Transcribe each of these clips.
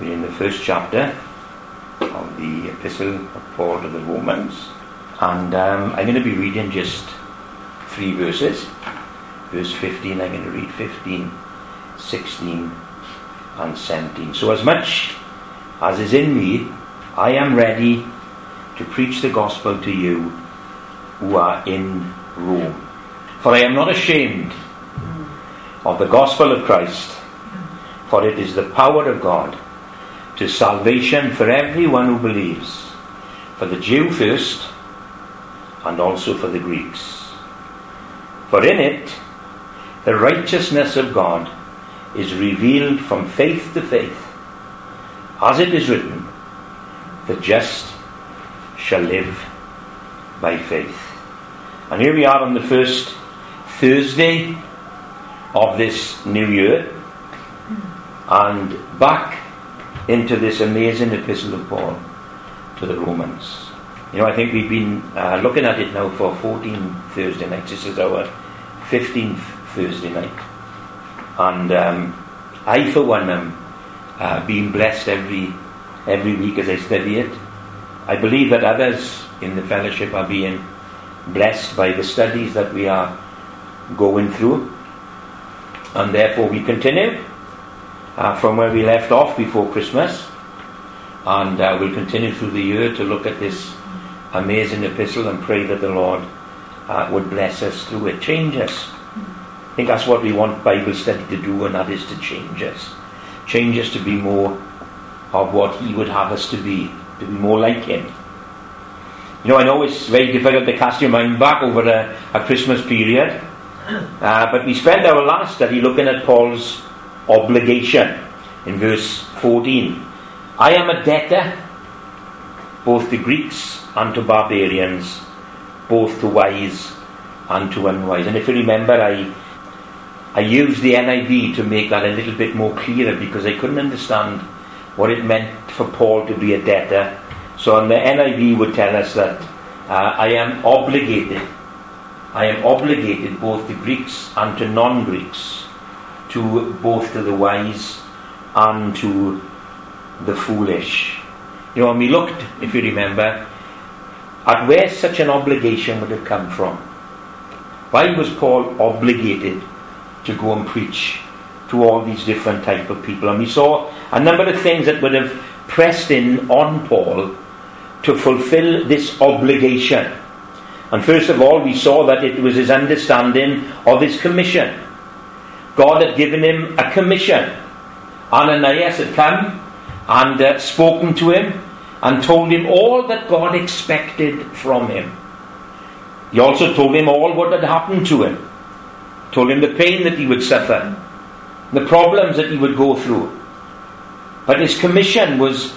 We're in the first chapter of the Epistle of Paul to the Romans, and um, I'm going to be reading just three verses. Verse 15, I'm going to read 15, 16, and 17. So, as much as is in me, I am ready to preach the gospel to you who are in Rome. For I am not ashamed of the gospel of Christ, for it is the power of God to salvation for everyone who believes, for the Jew first, and also for the Greeks. For in it, the righteousness of God is revealed from faith to faith, as it is written, the just shall live by faith. And here we are on the first Thursday of this new year, and back into this amazing epistle of Paul to the Romans. You know, I think we've been uh, looking at it now for 14 Thursday nights. This is our 15th Thursday night. And um, I, for one, am uh, being blessed every, every week as I study it. I believe that others in the fellowship are being blessed by the studies that we are going through. And therefore, we continue uh, from where we left off before Christmas. And uh, we'll continue through the year to look at this amazing epistle and pray that the Lord uh, would bless us through it, change us. I think that's what we want Bible study to do, and that is to change us. Change us to be more of what He would have us to be, to be more like Him. You know, I know it's very difficult to cast your mind back over a, a Christmas period, uh, but we spent our last study looking at Paul's obligation in verse 14. I am a debtor both to Greeks and to barbarians, both to wise and to unwise. And if you remember, I I used the NIV to make that a little bit more clearer because I couldn't understand what it meant for Paul to be a debtor. So, and the NIV would tell us that uh, I am obligated, I am obligated both to Greeks and to non-Greeks, to both to the wise and to the foolish. You know, we looked, if you remember, at where such an obligation would have come from. Why was Paul obligated to go and preach to all these different type of people? And we saw a number of things that would have pressed in on Paul to fulfill this obligation. And first of all, we saw that it was his understanding of his commission. God had given him a commission. Ananias had come and uh, spoken to him and told him all that God expected from him. He also told him all what had happened to him, told him the pain that he would suffer, the problems that he would go through. But his commission was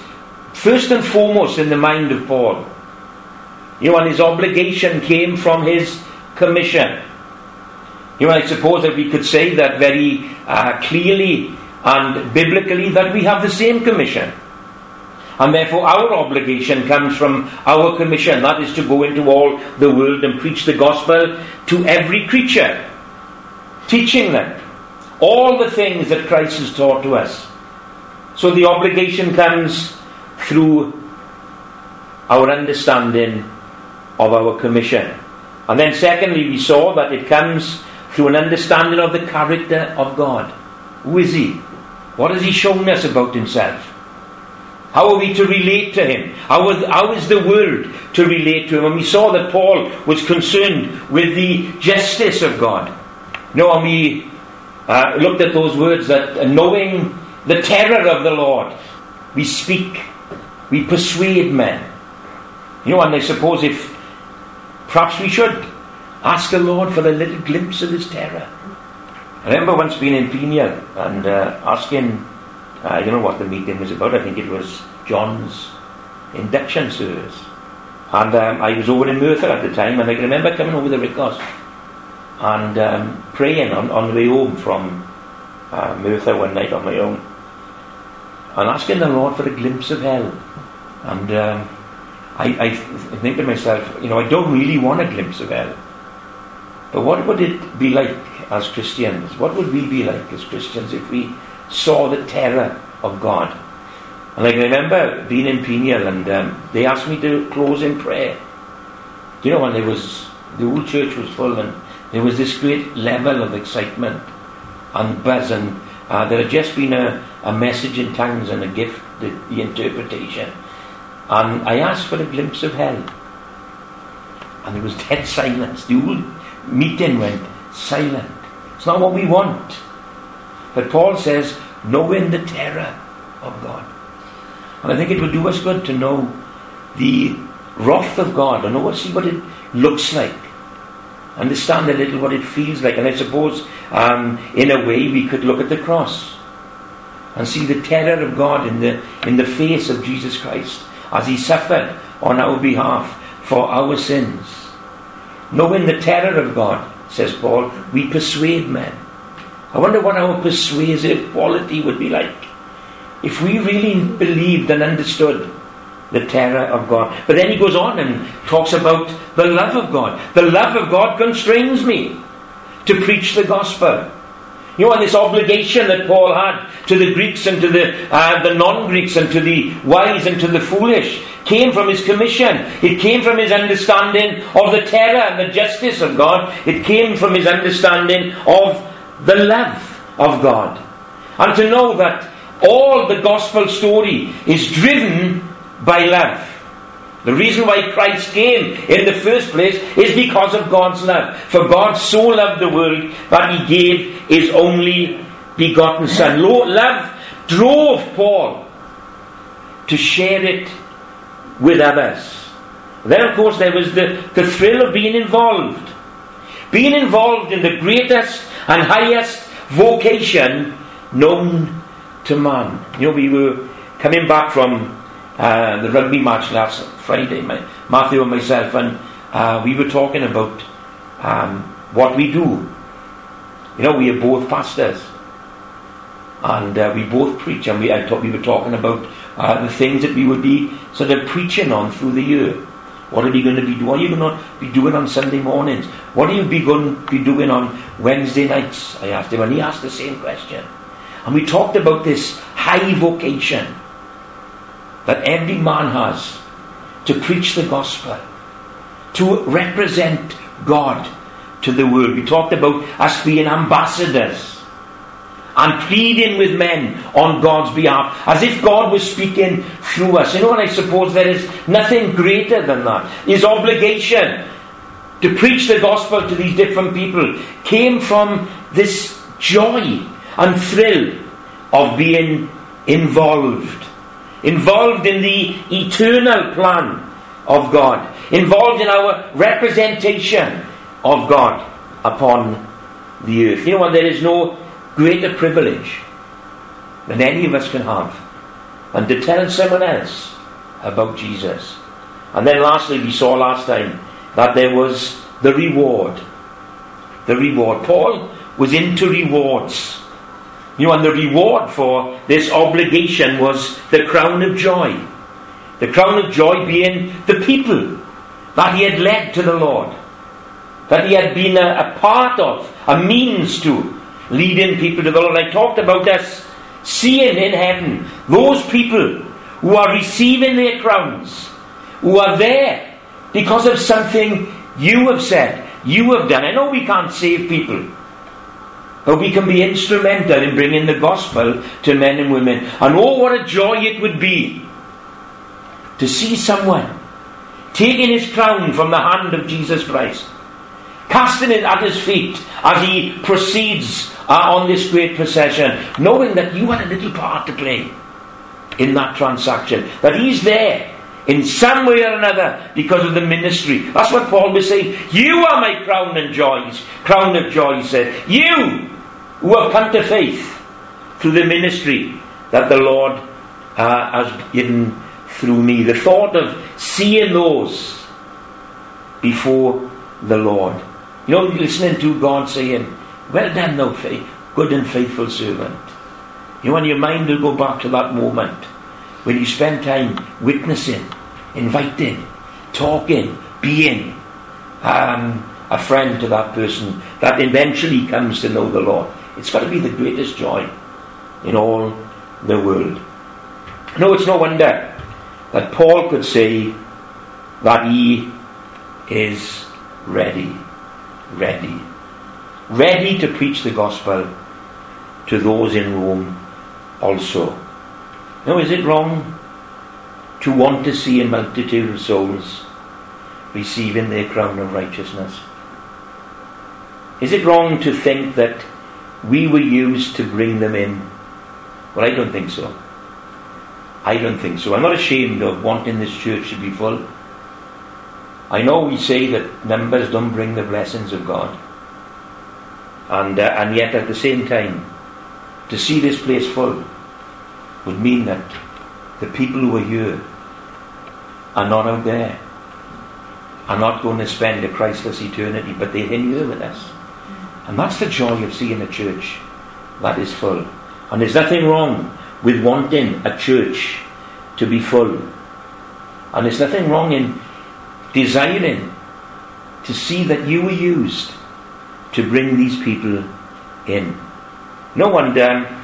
first and foremost in the mind of Paul. You know, and his obligation came from his commission. You I suppose that we could say that very uh, clearly and biblically that we have the same commission. And therefore, our obligation comes from our commission. That is to go into all the world and preach the gospel to every creature, teaching them all the things that Christ has taught to us. So the obligation comes through our understanding of our commission. And then, secondly, we saw that it comes through an understanding of the character of God. Who is He? What has He shown us about Himself? How are we to relate to Him? How, are, how is the world to relate to Him? And we saw that Paul was concerned with the justice of God. Know, and we uh, looked at those words that uh, knowing the terror of the Lord, we speak we persuade men. You know, and I suppose if perhaps we should ask the Lord for a little glimpse of His terror. I remember once being in Peniel and uh, asking, uh, don't know what the meeting was about, I think it was John's induction service. And um, I was over in Merthyr at the time, and I can remember coming over the Rhigos and um, praying on, on the way home from uh, Merthyr one night on my own and asking the Lord for a glimpse of hell. And um, I, I think to myself, you know, I don't really want a glimpse of hell. But what would it be like as Christians? What would we be like as Christians if we saw the terror of God? And I can remember being in Peniel and um, they asked me to close in prayer. You know, when there was, the whole church was full and there was this great level of excitement and buzz and uh, there had just been a, a message in tongues and a gift, the, the interpretation. And I asked for a glimpse of hell. And there was dead silence. The whole meeting went silent. It's not what we want. But Paul says, knowing the terror of God. And I think it would do us good to know the wrath of God and know what, see what it looks like. Understand a little what it feels like. And I suppose, um, in a way, we could look at the cross and see the terror of God in the, in the face of Jesus Christ as he suffered on our behalf for our sins. Knowing the terror of God, says Paul, we persuade men. I wonder what our persuasive quality would be like if we really believed and understood the terror of God. But then he goes on and talks about the love of God. The love of God constrains me to preach the gospel. You know, this obligation that Paul had to the Greeks and to the, uh, the non Greeks and to the wise and to the foolish came from his commission. It came from his understanding of the terror and the justice of God. It came from his understanding of the love of God. And to know that all the gospel story is driven by love. The reason why Christ came in the first place is because of God's love. For God so loved the world that he gave his only begotten Son. Love drove Paul to share it with others. Then, of course, there was the, the thrill of being involved. Being involved in the greatest and highest vocation known to man. You know, we were coming back from uh, the rugby match last Friday, my, Matthew and myself, and uh, we were talking about um, what we do. You know, we are both pastors, and uh, we both preach, and we, I thought we were talking about uh, the things that we would be sort of preaching on through the year. What are we going to be doing? What are you going to be doing on Sunday mornings? What are you be going to be doing on Wednesday nights? I asked him, and he asked the same question. And we talked about this high vocation that every man has to preach the gospel, to represent God to the world. We talked about us being ambassadors and pleading with men on God's behalf as if God was speaking through us. You know, and I suppose there is nothing greater than that. His obligation to preach the gospel to these different people came from this joy and thrill of being involved involved in the eternal plan of God, involved in our representation of God upon the earth. You know what? There is no greater privilege than any of us can have than to tell someone else about Jesus. And then lastly, we saw last time that there was the reward. The reward. Paul was into rewards. You know, and the reward for this obligation was the crown of joy. The crown of joy being the people that he had led to the Lord, that he had been a, a part of, a means to leading people to the Lord. I talked about us seeing in heaven those people who are receiving their crowns, who are there because of something you have said, you have done. I know we can't save people. But we can be instrumental in bringing the gospel to men and women. And oh, what a joy it would be to see someone taking his crown from the hand of Jesus Christ, casting it at his feet as he proceeds uh, on this great procession, knowing that you had a little part to play in that transaction, that he's there in some way or another because of the ministry. That's what Paul was saying. You are my crown and joys, crown of joy, he said. You who have come to faith through the ministry that the Lord uh, has given through me. The thought of seeing those before the Lord. You know, listening to God saying, Well done, thou faith, good and faithful servant. You know, your mind will go back to that moment when you spend time witnessing, inviting, talking, being um, a friend to that person that eventually comes to know the Lord. It's got to be the greatest joy in all the world. No, it's no wonder that Paul could say that he is ready, ready, ready to preach the gospel to those in Rome also. Now, is it wrong to want to see a multitude of souls receiving their crown of righteousness? Is it wrong to think that we were used to bring them in? Well, I don't think so. I don't think so. I'm not ashamed of wanting this church to be full. I know we say that numbers don't bring the blessings of God. And, uh, and yet at the same time, to see this place full would mean that the people who are here are not out there, are not going to spend a Christless eternity, but they're in here with us. And that's the joy of seeing a church that is full. And there's nothing wrong with wanting a church to be full. And there's nothing wrong in desiring to see that you were used to bring these people in. No wonder, um,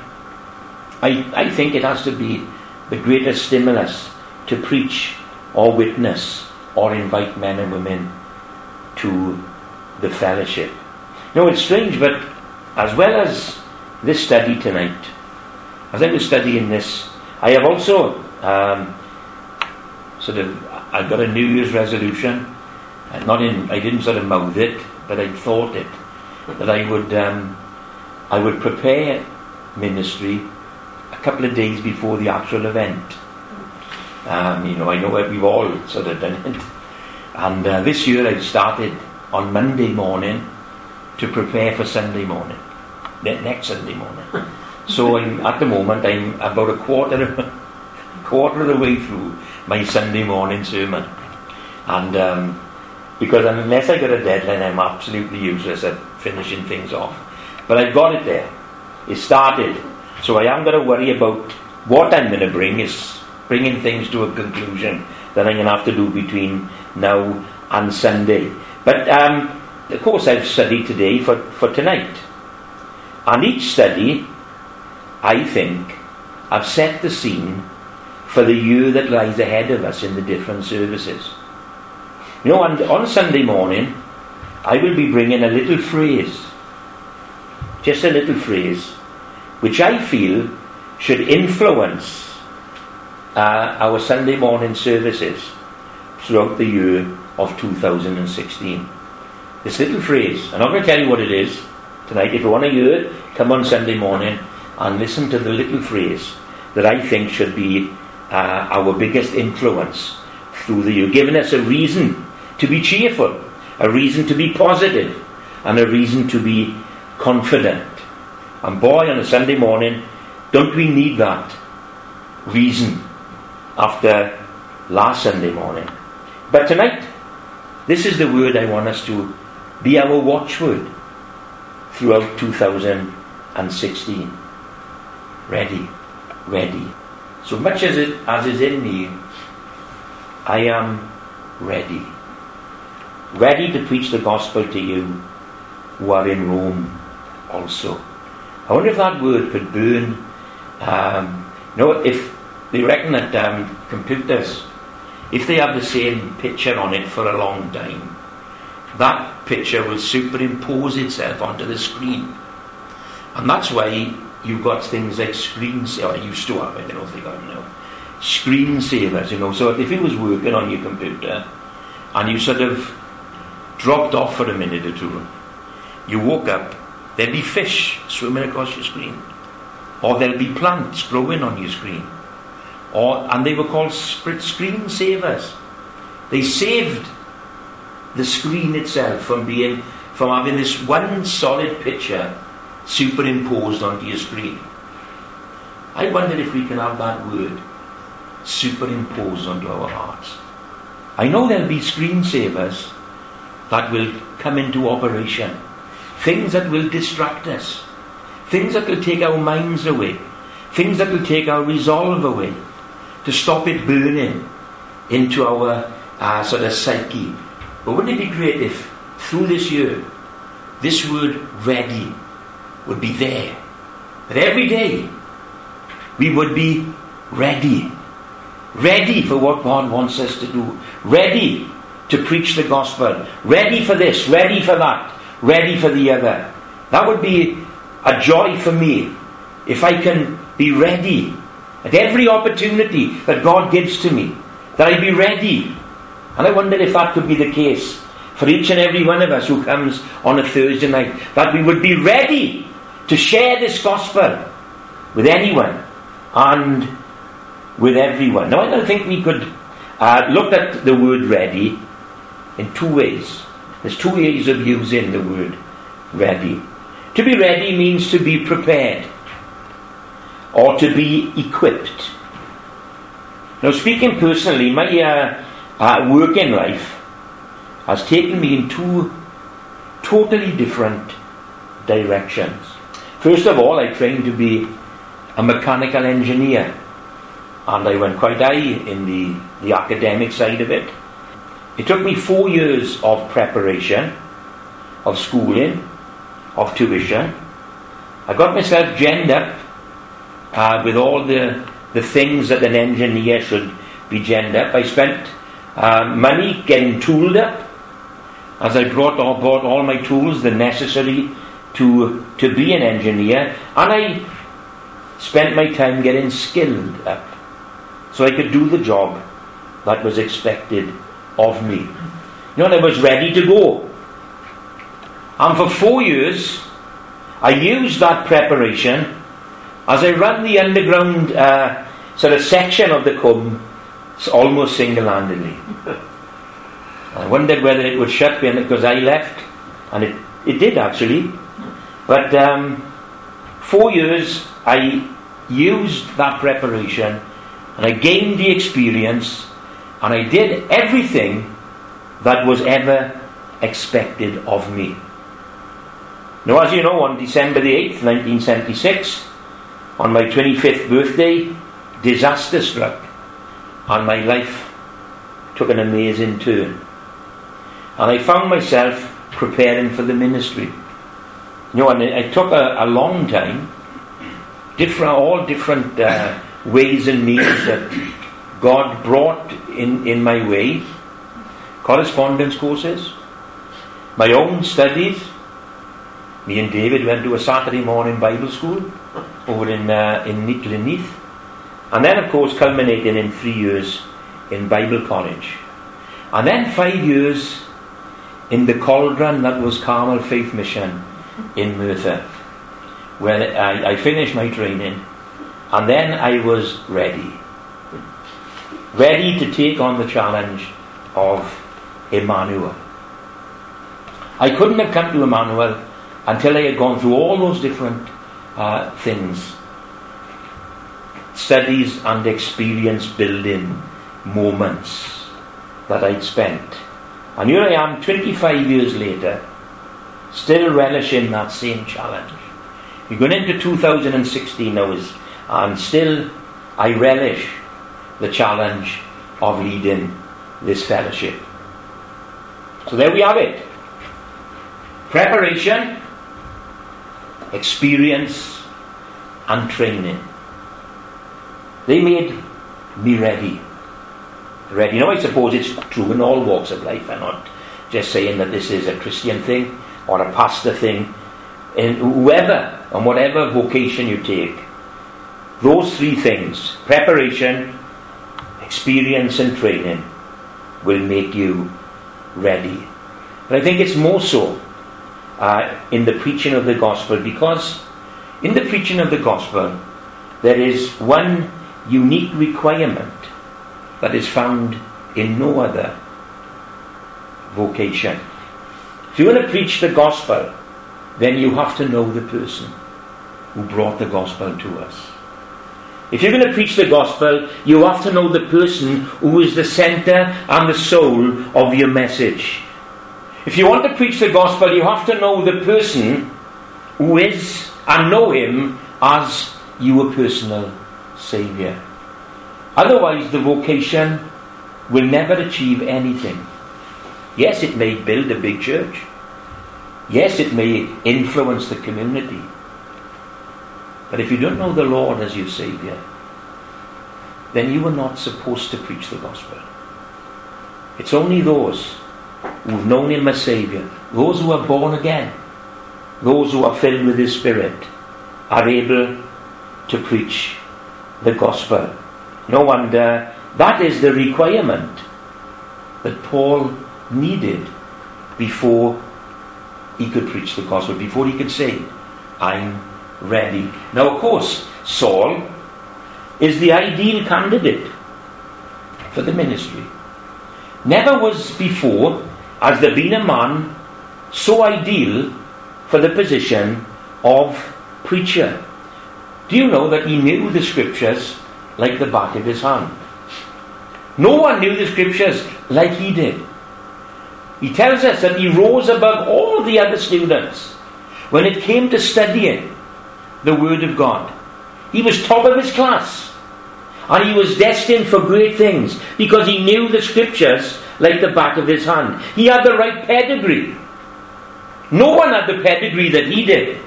I, I think it has to be the greatest stimulus to preach or witness or invite men and women to the fellowship. No, it's strange, but as well as this study tonight, as I was studying this, I have also um, sort of I've got a New Year's resolution. Uh, not in I didn't sort of mouth it, but I thought it that I would um, I would prepare ministry a couple of days before the actual event. Um, you know, I know we've all sort of done it. And uh, this year I started on Monday morning to prepare for Sunday morning, next Sunday morning. So I'm, at the moment I'm about a quarter of, quarter of the way through my Sunday morning sermon, and um, because unless I get a deadline, I'm absolutely useless at finishing things off. But I've got it there. It started. So I am going to worry about what I'm going to bring is bringing things to a conclusion that I'm going to have to do between now and Sunday. But um, of course, I've studied today for, for tonight. And each study, I think, I've set the scene for the year that lies ahead of us in the different services. You know, on, on Sunday morning, I will be bringing a little phrase just a little phrase, which I feel should influence uh, our Sunday morning services throughout the year of 2016. This little phrase, I'm not going to tell you what it is tonight. If you want to hear it, come on Sunday morning and listen to the little phrase that I think should be uh, our biggest influence through the year, giving us a reason to be cheerful, a reason to be positive, and a reason to be confident. And boy, on a Sunday morning, don't we need that reason after last Sunday morning? But tonight, this is the word I want us to be our watchword throughout 2016. Ready, ready. So much as it as is in me, I am ready. Ready to preach the gospel to you who are in Rome also. I wonder if that word could burn. Um, you know, if they reckon that um, computers, if they have the same picture on it for a long time, that picture will superimpose itself onto the screen. And that's why you've got things like screens, or used to have, I don't know if they got now, screensavers, you know. So if it was working on your computer and you sort of dropped off for a minute or two, you woke up there'd be fish swimming across your screen. Or there'd be plants growing on your screen. Or, and they were called screen savers. They saved the screen itself from being from having this one solid picture superimposed onto your screen. I wonder if we can have that word superimposed onto our hearts. I know there'll be screensavers that will come into operation things that will distract us, things that will take our minds away, things that will take our resolve away, to stop it burning into our uh, sort of psyche. But wouldn't it be great if through this year, this word ready would be there? That every day we would be ready ready for what God wants us to do, ready to preach the gospel, ready for this, ready for that, ready for the other. That would be a joy for me if I can be ready at every opportunity that God gives to me, that I be ready. And I wonder if that could be the case for each and every one of us who comes on a Thursday night, that we would be ready to share this gospel with anyone and with everyone. Now, I don't think we could uh, look at the word ready in two ways. There's two ways of using the word ready. To be ready means to be prepared or to be equipped. Now, speaking personally, my uh, uh, working life has taken me in two totally different directions. First of all, I trained to be a mechanical engineer, and I went quite high in the, the academic side of it. It took me four years of preparation, of schooling, of tuition. I got myself genned up uh, with all the, the things that an engineer should be genned up. I spent uh, money getting tooled up as I brought all, bought all my tools, the necessary to, to be an engineer, and I spent my time getting skilled up so I could do the job that was expected of me. You know, I was ready to go. And for four years, I used that preparation as I ran the underground uh, sort of section of the Cwm almost single handedly. I wondered whether it would shut me because I left, and it, it did actually. But um, four years I used that preparation and I gained the experience and I did everything that was ever expected of me. Now, as you know, on December the 8th, 1976, on my 25th birthday, disaster struck and my life took an amazing turn. And I found myself preparing for the ministry. You know, and it, took a, a, long time, different, all different uh, ways and means that God brought in, in my way. Correspondence courses, my own studies. Me and David went to a Saturday morning Bible school over in uh, in Neath, and then of course culminating in three years in Bible college, and then five years in the cauldron that was Carmel Faith Mission in Merthyr, where I, I finished my training, and then I was ready. Ready to take on the challenge of Emmanuel. I couldn't have come to Emmanuel until I had gone through all those different uh, things studies and experience building moments that I'd spent and here I am 25 years later, still relishing that same challenge. We're going into 2016 now, and still I relish the challenge of leading this fellowship. So there we have it. Preparation, experience, and training. They made me ready ready. Know, I suppose it's true in all walks of life. I'm not just saying that this is a Christian thing or a pastor thing. In whoever and whatever vocation you take, those three things preparation, experience, and training will make you ready. But I think it's more so uh, in the preaching of the gospel because in the preaching of the gospel there is one unique requirement that is found in no other vocation. If you want to preach the gospel, then you have to know the person who brought the gospel to us. If you're going to preach the gospel, you have to know the person who is the center and the soul of your message. If you want to preach the gospel, you have to know the person who is and know him as your personal Saviour. Otherwise, the vocation will never achieve anything. Yes, it may build a big church. Yes, it may influence the community. But if you don't know the Lord as your Saviour, then you are not supposed to preach the gospel. It's only those who've known Him as Saviour, those who are born again, those who are filled with His Spirit, are able to preach the gospel. No wonder that is the requirement that Paul needed before he could preach the gospel, before he could say, I'm ready. Now, of course, Saul is the ideal candidate for the ministry. Never was before has there been a man so ideal for the position of preacher. Do you know that he knew the scriptures like the back of his hand? No one knew the scriptures like he did. He tells us that he rose above all the other students when it came to studying the Word of God. He was top of his class. And he was destined for great things because he knew the scriptures like the back of his hand. He had the right pedigree. No one had the pedigree that he did.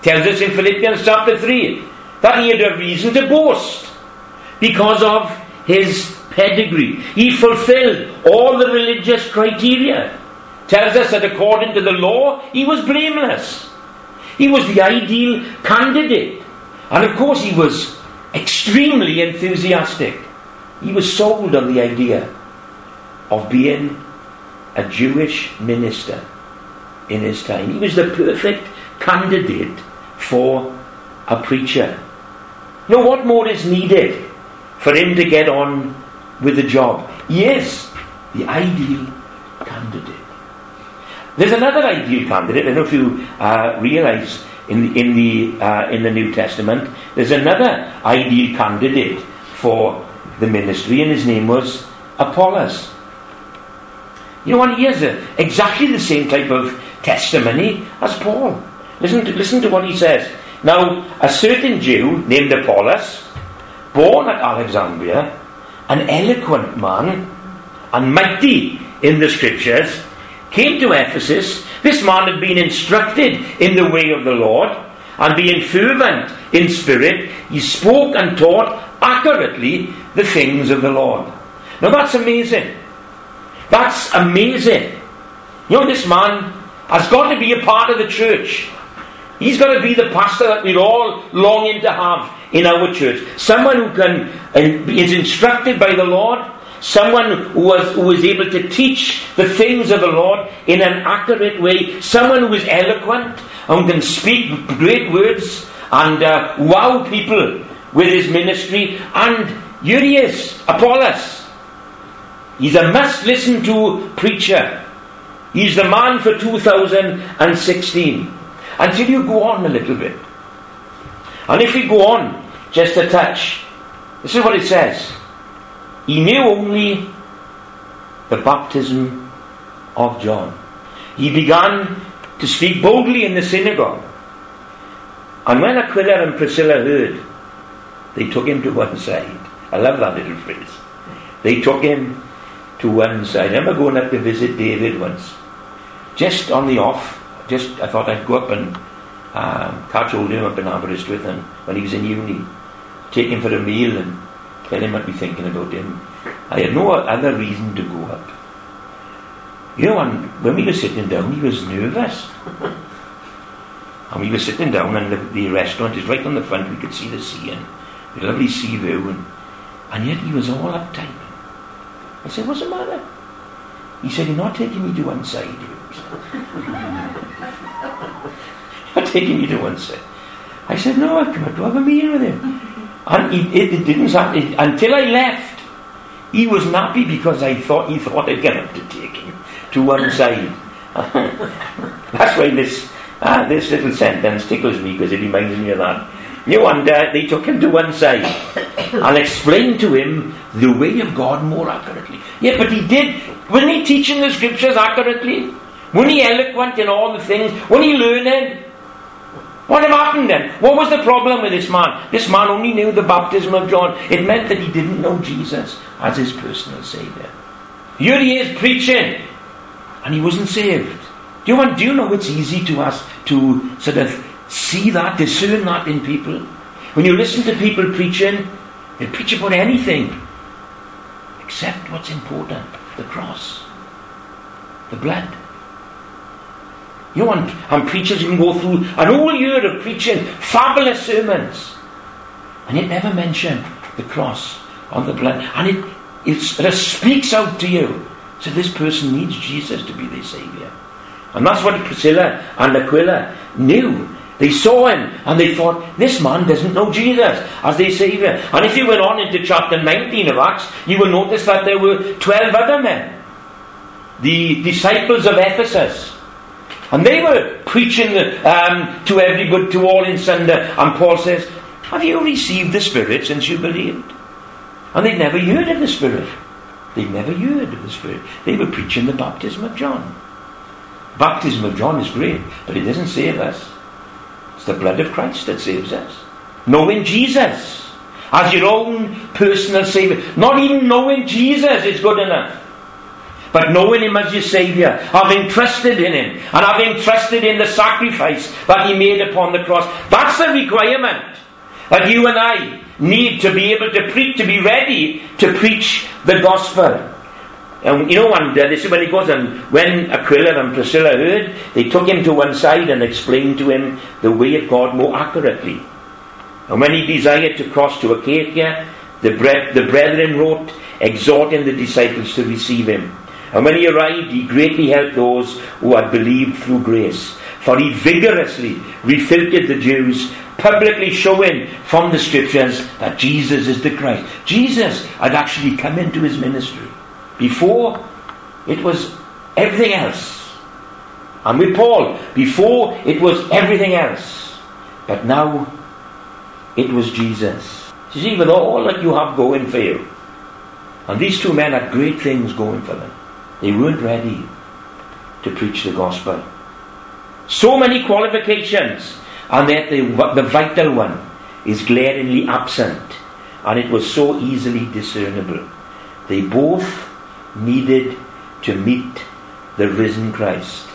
Tells us in Philippians chapter 3 that he had a reason to boast because of his pedigree. He fulfilled all the religious criteria. Tells us that according to the law, he was blameless. He was the ideal candidate. And of course, he was extremely enthusiastic. He was sold on the idea of being a Jewish minister in his time. He was the perfect candidate for a preacher. Now, what more is needed for him to get on with the job? He is the ideal candidate. There's another ideal candidate. I don't know if you uh, realize in the, in, the, uh, in the New Testament, there's another ideal candidate for the ministry, and his name was Apollos. You know, and he has a, exactly the same type of testimony as Paul. Listen to, listen to what he says. Now, a certain Jew named Apollos, born at Alexandria, an eloquent man and mighty in the scriptures, came to Ephesus. This man had been instructed in the way of the Lord, and being fervent in spirit, he spoke and taught accurately the things of the Lord. Now that's amazing. That's amazing. You know, this man has got to be a part of the church. He's got to be the pastor that we're all longing to have in our church. Someone who can is instructed by the Lord, someone who was, able to teach the things of the Lord in an accurate way, someone who is eloquent and can speak great words and uh, wow people with his ministry. And here he is, Apollos. He's a must listen to preacher. He's the man for 2016. Until you go on a little bit. And if we go on just a touch, this is what it says. He knew only the baptism of John. He began to speak boldly in the synagogue. And when Aquila and Priscilla heard, they took him to one side. I love that little phrase. They took him to one side. I remember going up to visit David once. Just on the off, just I thought I'd go up and um, catch of him up in Aberystwyth and when he was in uni, take him for a meal and tell him I'd be thinking about him. I had no other reason to go up. You know, and when we were sitting down, he was nervous. and we were sitting down, and the, the, restaurant is right on the front. We could see the sea and the lovely sea view, and, and yet he was all uptight. I said, "What's the matter?" He said, "You're not taking me to one side." You're taking me to one side. I said, "No, I come up to have a meal with him." And he, it, it didn't happen until I left. He was nappy because I thought he thought I'd get up to take him to one side. That's why this uh, this little sentence tickles me because it reminds me of that. You wonder they took him to one side and explain to him the way of God more accurately. Yeah, but he did. Wasn't he teaching the scriptures accurately? Wasn't he eloquent in all the things? Wasn't he learned? What happened then? What was the problem with this man? This man only knew the baptism of John. It meant that he didn't know Jesus as his personal Saviour. Here he is preaching, and he wasn't saved. Do you want? Do you know it's easy to us to sort of see that, discern that in people? When you listen to people preaching, He'll preach about anything except what's important the cross, the blood. You know, and, and preachers can go through an whole year of preaching fabulous sermons, and it never mention the cross on the blood. And it, it, it speaks out to you. So this person needs Jesus to be their Saviour. And that's what Priscilla and Aquila knew. They saw him and they thought, this man doesn't know Jesus as their Saviour. And if you went on into chapter 19 of Acts, you will notice that there were 12 other men, the disciples of Ephesus. And they were preaching um, to everybody, to all in Sunday. And Paul says, Have you received the Spirit since you believed? And they'd never heard of the Spirit. They'd never heard of the Spirit. They were preaching the baptism of John. Baptism of John is great, but it doesn't save us. The blood of Christ that saves us. Knowing Jesus as your own personal Saviour. Not even knowing Jesus is good enough. But knowing Him as your Saviour, having trusted in Him, and having trusted in the sacrifice that He made upon the cross. That's the requirement that you and I need to be able to preach, to be ready to preach the gospel. And you know, and this is when he goes, and when Aquila and Priscilla heard, they took him to one side and explained to him the way of God more accurately. And when he desired to cross to Achaia, the, bre- the brethren wrote, exhorting the disciples to receive him. And when he arrived, he greatly helped those who had believed through grace. For he vigorously refuted the Jews, publicly showing from the scriptures that Jesus is the Christ. Jesus had actually come into his ministry. Before, it was everything else. And with Paul, before, it was everything else. But now, it was Jesus. You see, with all that you have going for you, and these two men had great things going for them, they weren't ready to preach the gospel. So many qualifications, and yet the, the vital one is glaringly absent, and it was so easily discernible. They both needed to meet the risen Christ.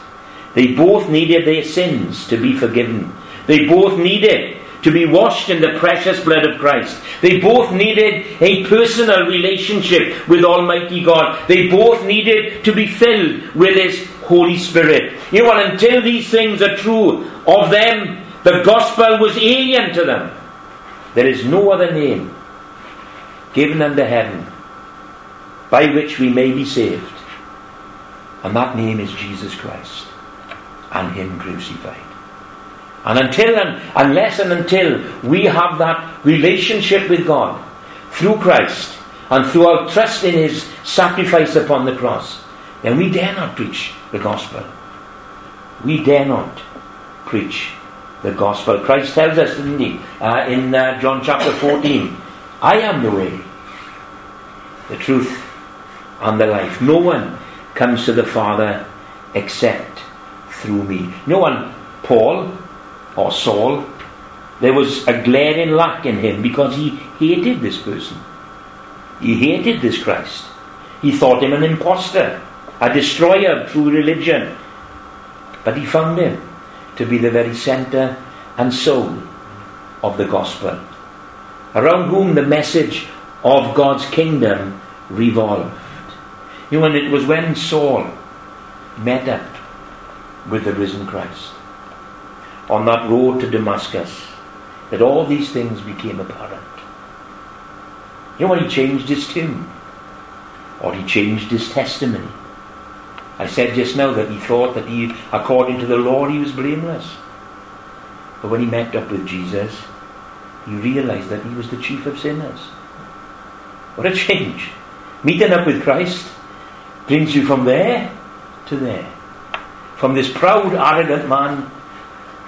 They both needed their sins to be forgiven. They both needed to be washed in the precious blood of Christ. They both needed a personal relationship with Almighty God. They both needed to be filled with His Holy Spirit. You know what? Until these things are true of them, the gospel was alien to them. There is no other name given under heaven by which we may be saved. And that name is Jesus Christ and Him crucified. And until and unless and until we have that relationship with God through Christ and through our trust in His sacrifice upon the cross, then we dare not preach the gospel. We dare not preach the gospel. Christ tells us, didn't he, uh, in uh, John chapter 14, I am the way, the truth, and the life. No one comes to the Father except through me. No one, Paul or Saul, there was a glaring lack in him because he hated this person. He hated this Christ. He thought him an impostor, a destroyer of true religion. But he found him to be the very centre and soul of the gospel, around whom the message of God's kingdom revolved. You know, and it was when Saul met up with the risen Christ on that road to Damascus that all these things became apparent. You know when he changed his tune? Or he changed his testimony. I said just now that he thought that he, according to the law, he was blameless. But when he met up with Jesus, he realized that he was the chief of sinners. What a change. Meeting up with Christ brings you from there to there. From this proud, arrogant man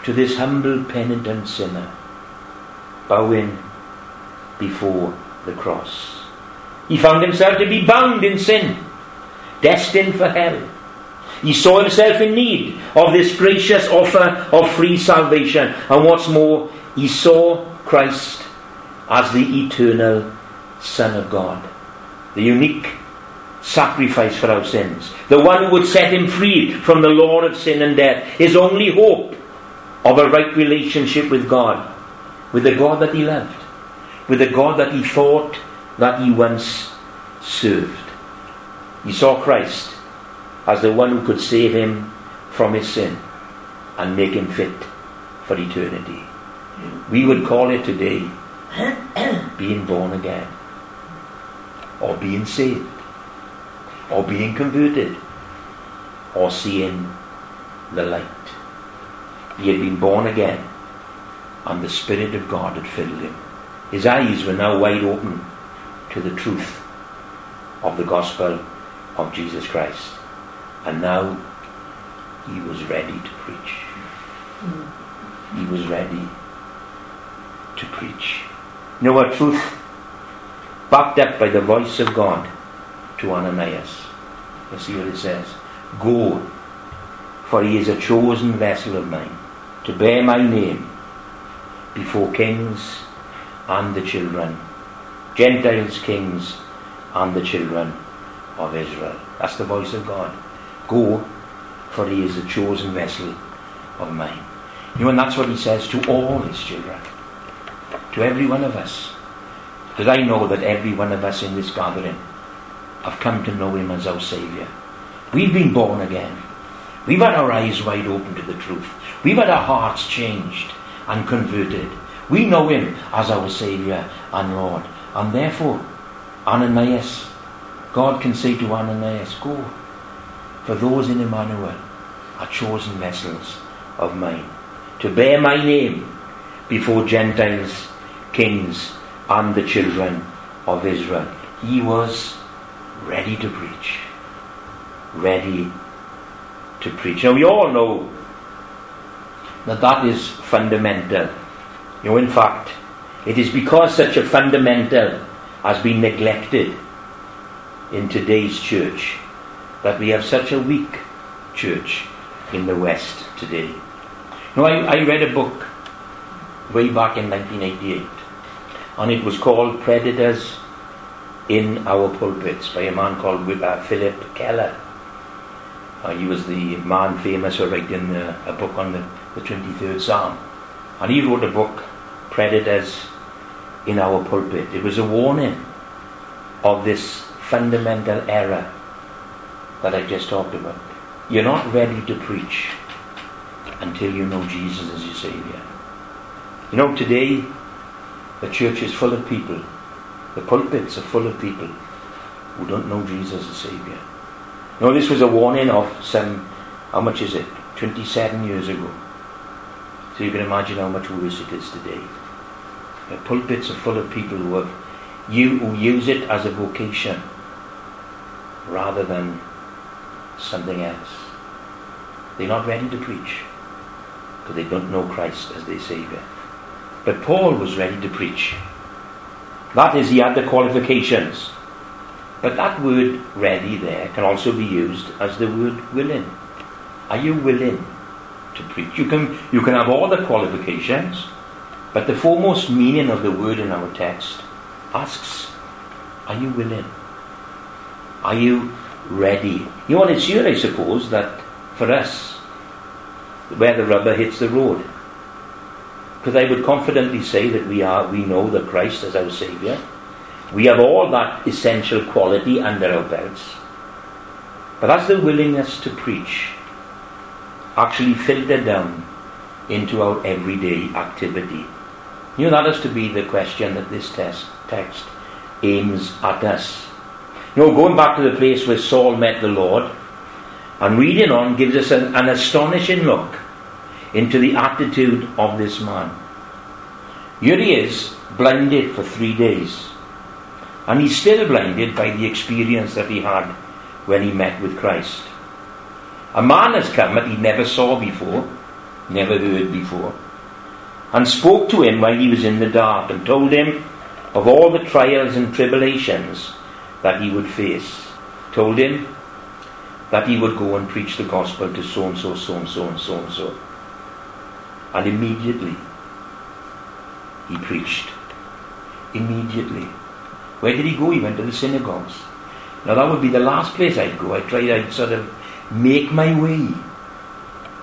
to this humble, penitent sinner, bowing before the cross. He found himself to be bound in sin, destined for hell. He saw himself in need of this gracious offer of free salvation. And what's more, he saw Christ as the eternal Son of God, the unique sacrifice for our sins, the one who would set him free from the law of sin and death, his only hope of a right relationship with God, with the God that he loved. with the God that he thought that he once served. He saw Christ as the one who could save him from his sin and make him fit for eternity. We would call it today being born again, or being saved, or being converted, or seeing the light. He had been born again, and the Spirit of God had filled him. His eyes were now wide open to the truth of the gospel of Jesus Christ. And now he was ready to preach. He was ready to preach. You know a truth backed up by the voice of God to Ananias. You see what it says? Go, for he is a chosen vessel of mine to bear my name before kings and the children, Gentiles, kings, and the children of Israel. That's the voice of God. Go, for he is a chosen vessel of mine. You know, and that's what he says to all his children, to every one of us. Because I know that every one of us in this gathering have come to know him as our Saviour. We've been born again. We've had our eyes wide open to the truth. We've had our hearts changed and converted. We know him as our Saviour and Lord. And therefore, Ananias, God can say to Ananias, Go, for those in Emmanuel are chosen vessels of mine, to bear my name before Gentiles, kings, and the children of Israel. He was ready to preach. Ready to preach. Now, we all know that that is fundamental. You know, in fact, it is because such a fundamental has been neglected in today's church that we have such a weak church in the West today. Now, I, I read a book way back in 1988, and it was called Predators in Our Pulpits by a man called Phillip Keller. Uh, he was the man famous for writing uh, a book on the, the 23rd Psalm. And he wrote a book, Predators in Our Pulpit. It was a warning of this fundamental error that I just talked about. You're not ready to preach until you know Jesus as your Saviour. You know, today the church is full of people, the pulpits are full of people who don't know Jesus as Saviour. Now, this was a warning of some, how much is it? 27 years ago. So you can imagine how much worse it is today. The pulpits are full of people who have you who use it as a vocation rather than something else. They're not ready to preach because they don't know Christ as their Saviour. But Paul was ready to preach. That is, he had the qualifications. But that word ready there can also be used as the word willing. Are you willing to preach? You can, you can have all the qualifications, but the foremost meaning of the word in our text asks, Are you willing? Are you ready? You know it's here, I suppose, that for us, where the rubber hits the road. Because I would confidently say that we are we know that Christ is our Saviour. We have all that essential quality under our belts. But as the willingness to preach actually filtered down into our everyday activity, you know, that is to be the question that this test, text aims at us. You know, going back to the place where Saul met the Lord, and reading on gives us an, an astonishing look into the attitude of this man. Here he is, blinded for three days. And he's still blinded by the experience that he had when he met with Christ. A man has come that he never saw before, never heard before, and spoke to him while he was in the dark and told him of all the trials and tribulations that he would face. Told him that he would go and preach the gospel to so and so, so and so, and so and so. And immediately he preached. Immediately. Where did he go? He went to the synagogues. Now that would be the last place I'd go. I tried, I'd sort of make my way.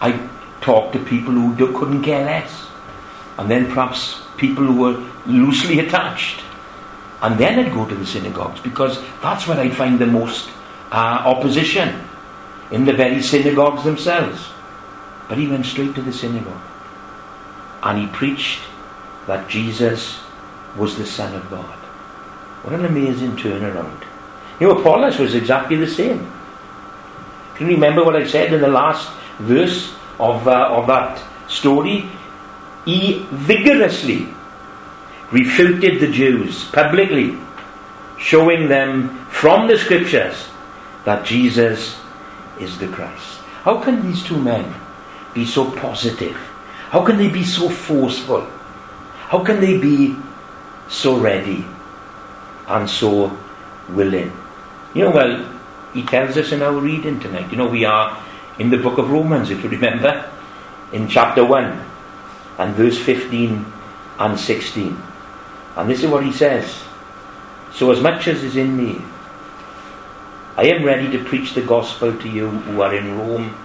I'd talk to people who couldn't care less. And then perhaps people who were loosely attached. And then I'd go to the synagogues because that's where I'd find the most uh, opposition in the very synagogues themselves. But he went straight to the synagogue and he preached that Jesus was the Son of God. What an amazing turnaround. You know, Apollos was exactly the same. Can you remember what I said in the last verse of, uh, of that story? He vigorously refuted the Jews publicly, showing them from the scriptures that Jesus is the Christ. How can these two men be so positive? How can they be so forceful? How can they be so ready and so willing? You know, well, he tells us in our reading tonight. You know, we are in the book of Romans, if you remember, in chapter 1 and verse 15 and 16. And this is what he says So, as much as is in me, I am ready to preach the gospel to you who are in Rome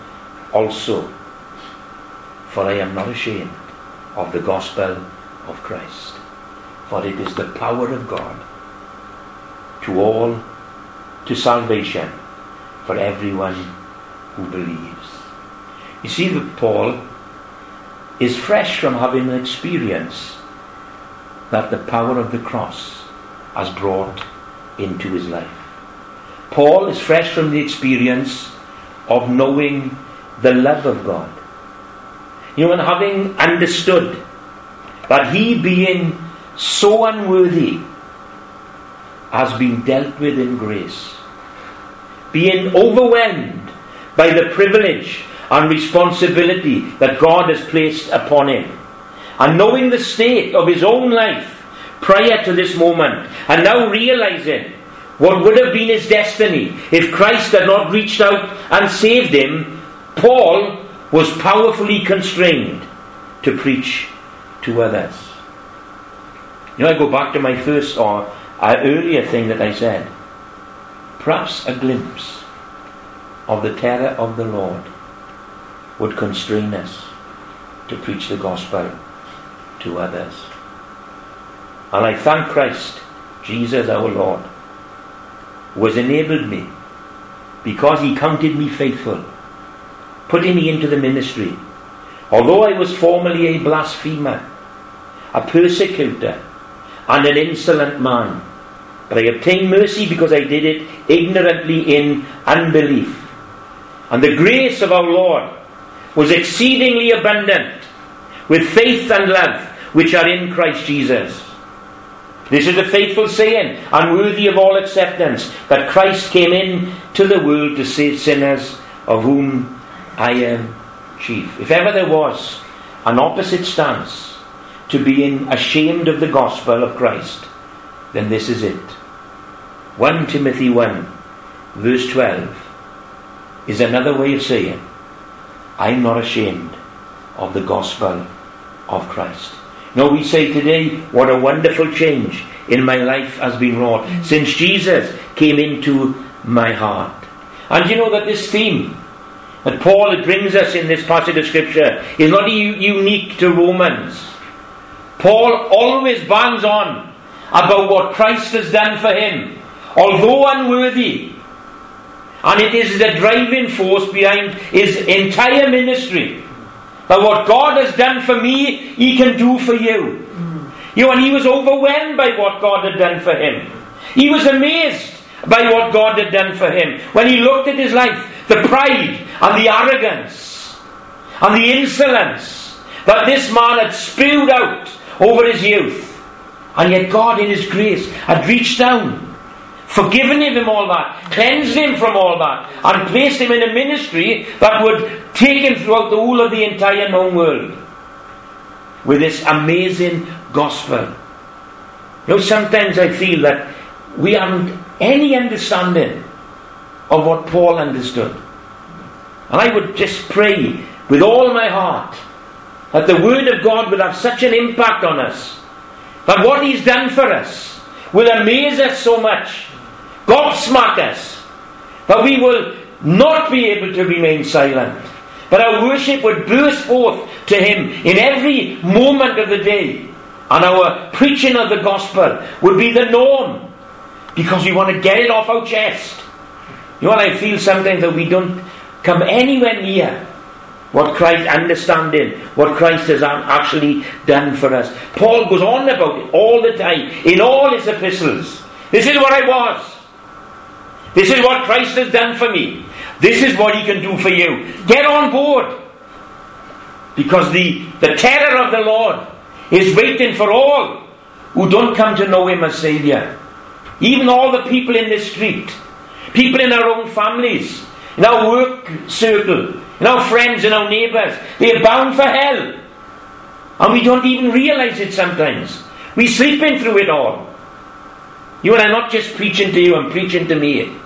also, for I am not ashamed of the gospel of Christ, for it is the power of God to all to salvation for everyone who believes. You see that Paul is fresh from having an experience that the power of the cross has brought into his life. Paul is fresh from the experience of knowing the love of God. You know, and having understood that he being so unworthy has been dealt with in grace, being overwhelmed by the privilege and responsibility that God has placed upon him and knowing the state of his own life prior to this moment, and now realizing what would have been his destiny if Christ had not reached out and saved him, Paul was powerfully constrained to preach to others. You know, I go back to my first or earlier thing that I said. Perhaps a glimpse of the terror of the Lord would constrain us to preach the gospel to others. And I thank Christ, Jesus our Lord, who has enabled me because he counted me faithful, putting me into the ministry. Although I was formerly a blasphemer, a persecutor, and an insolent man, but I obtained mercy because I did it ignorantly in unbelief. And the grace of our Lord was exceedingly abundant with faith and love which are in Christ Jesus. This is a faithful saying and worthy of all acceptance that Christ came in to the world to save sinners, of whom I am chief. If ever there was an opposite stance to being ashamed of the gospel of Christ, then this is it. 1 Timothy 1, verse 12, is another way of saying, I'm not ashamed of the gospel of Christ. No, we say today, what a wonderful change in my life has been wrought since Jesus came into my heart. And you know that this theme that Paul brings us in this passage of Scripture is not unique to Romans. Paul always bangs on about what Christ has done for him, although unworthy. And it is the driving force behind his entire ministry. But what God has done for me, He can do for you. You know, and he was overwhelmed by what God had done for him. He was amazed by what God had done for him. When he looked at his life, the pride and the arrogance and the insolence that this man had spewed out over his youth. And yet God, in His grace, had reached down forgiven him all that, cleansed him from all that, and placed him in a ministry that would take him throughout the whole of the entire known world with this amazing gospel. You know, sometimes I feel that we haven't any understanding of what Paul understood. And I would just pray with all my heart that the Word of God will have such an impact on us that what He's done for us will amaze us so much gobsmack us, that we will not be able to remain silent. But our worship would burst forth to Him in every moment of the day and our preaching of the gospel would be the norm because we want to get it off our chest. You know what I feel sometimes that we don't come anywhere near what Christ understanding, what Christ has actually done for us. Paul goes on about it all the time in all his epistles. This is what I was. This is what Christ has done for me. This is what he can do for you. Get on board. Because the, the terror of the Lord is waiting for all who don't come to know him as Saviour. Even all the people in the street, people in our own families, in our work circle, in our friends and our neighbours, they are bound for hell. And we don't even realise it sometimes. We're sleeping through it all. You and I not just preaching to you, I'm preaching to me.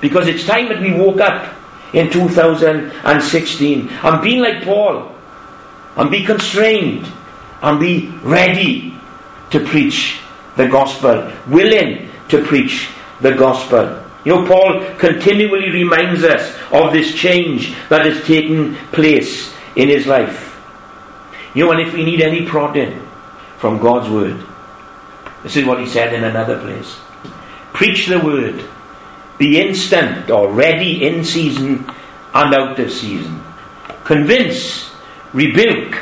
Because it's time that we woke up in 2016 and being like Paul and be constrained and be ready to preach the gospel, willing to preach the gospel. You know, Paul continually reminds us of this change that has taken place in his life. You know, and if we need any prodding from God's word, this is what he said in another place. Preach the word. Be instant or ready in season and out of season. Convince, rebuke,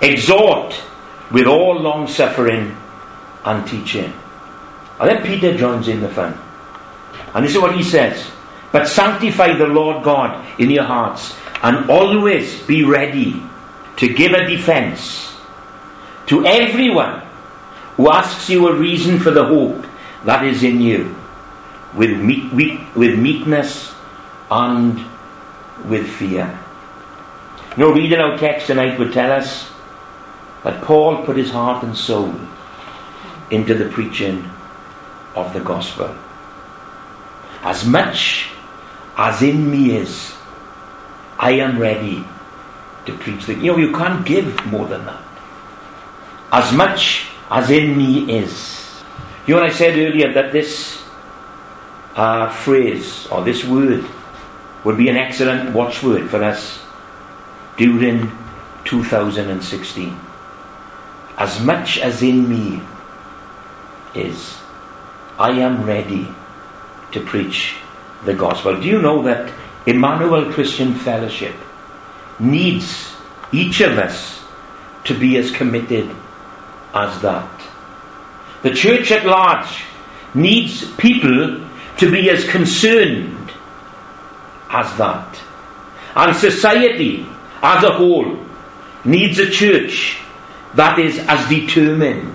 exhort with all long suffering and teaching. And then Peter joins in the fun. And this is what he says. But sanctify the Lord God in your hearts and always be ready to give a defense to everyone who asks you a reason for the hope that is in you with, meek, with meekness and with fear. Know, reading our text tonight would tell us that Paul put his heart and soul into the preaching of the gospel. As much as in me is, I am ready to preach the. You know, you can't give more than that. As much as in me is. You know, I said earlier that this uh, phrase or this word would be an excellent watchword for us during 2016. As much as in me is, I am ready to preach the gospel. Do you know that Emmanuel Christian Fellowship needs each of us to be as committed as that? The church at large needs people to be as concerned as that. And society as a whole needs a church that is as determined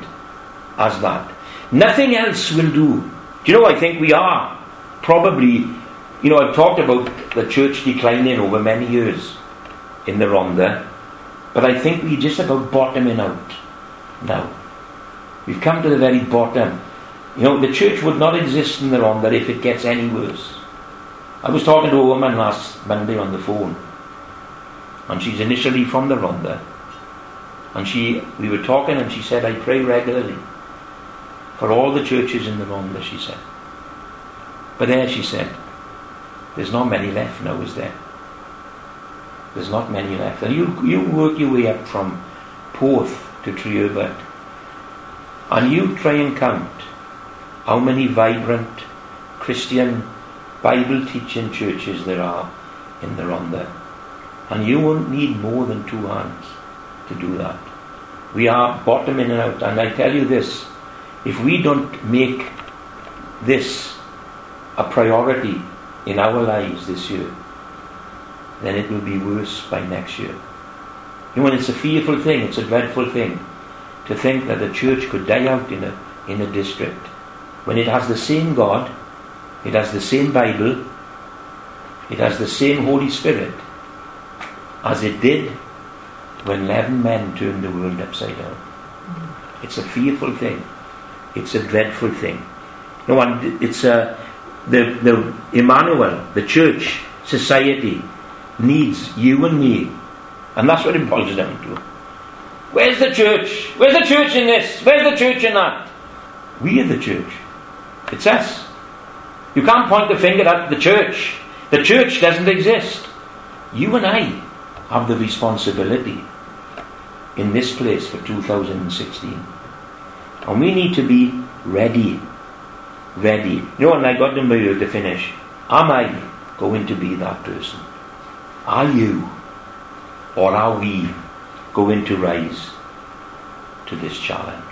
as that. Nothing else will do. Do you know, I think we are probably, you know, I've talked about the church declining over many years in the Rhondda, but I think we're just about bottoming out now. We've come to the very bottom. You know, the church would not exist in the Rhondda if it gets any worse. I was talking to a woman last Monday on the phone, and she's initially from the Rhondda, and she, we were talking, and she said, "I pray regularly for all the churches in the Rhondda," she said. But there, she said, "There's not many left now, is there? There's not many left." And you you work your way up from Porth to Treherbert, and you try and count how many vibrant Christian Bible teaching churches there are in the Rhondda. And you won't need more than two hands to do that. We are bottoming out. And I tell you this if we don't make this a priority in our lives this year, then it will be worse by next year. You know, it's a fearful thing, it's a dreadful thing to think that the church could die out in a, in a district when it has the same God, it has the same Bible, it has the same Holy Spirit as it did when 11 men turned the world upside down. It's a fearful thing. It's a dreadful thing. No one, it's a, the, the Emmanuel, the church, society needs you and me. And that's what it boils down to. Where's the church? Where's the church in this? Where's the church in that? We are the church. It's us. You can't point the finger at the church. The church doesn't exist. You and I have the responsibility in this place for 2016 And we need to be ready. Ready. You know, and I got them by you to finish. Am I going to be that person? Are you? Or are we going to rise to this challenge?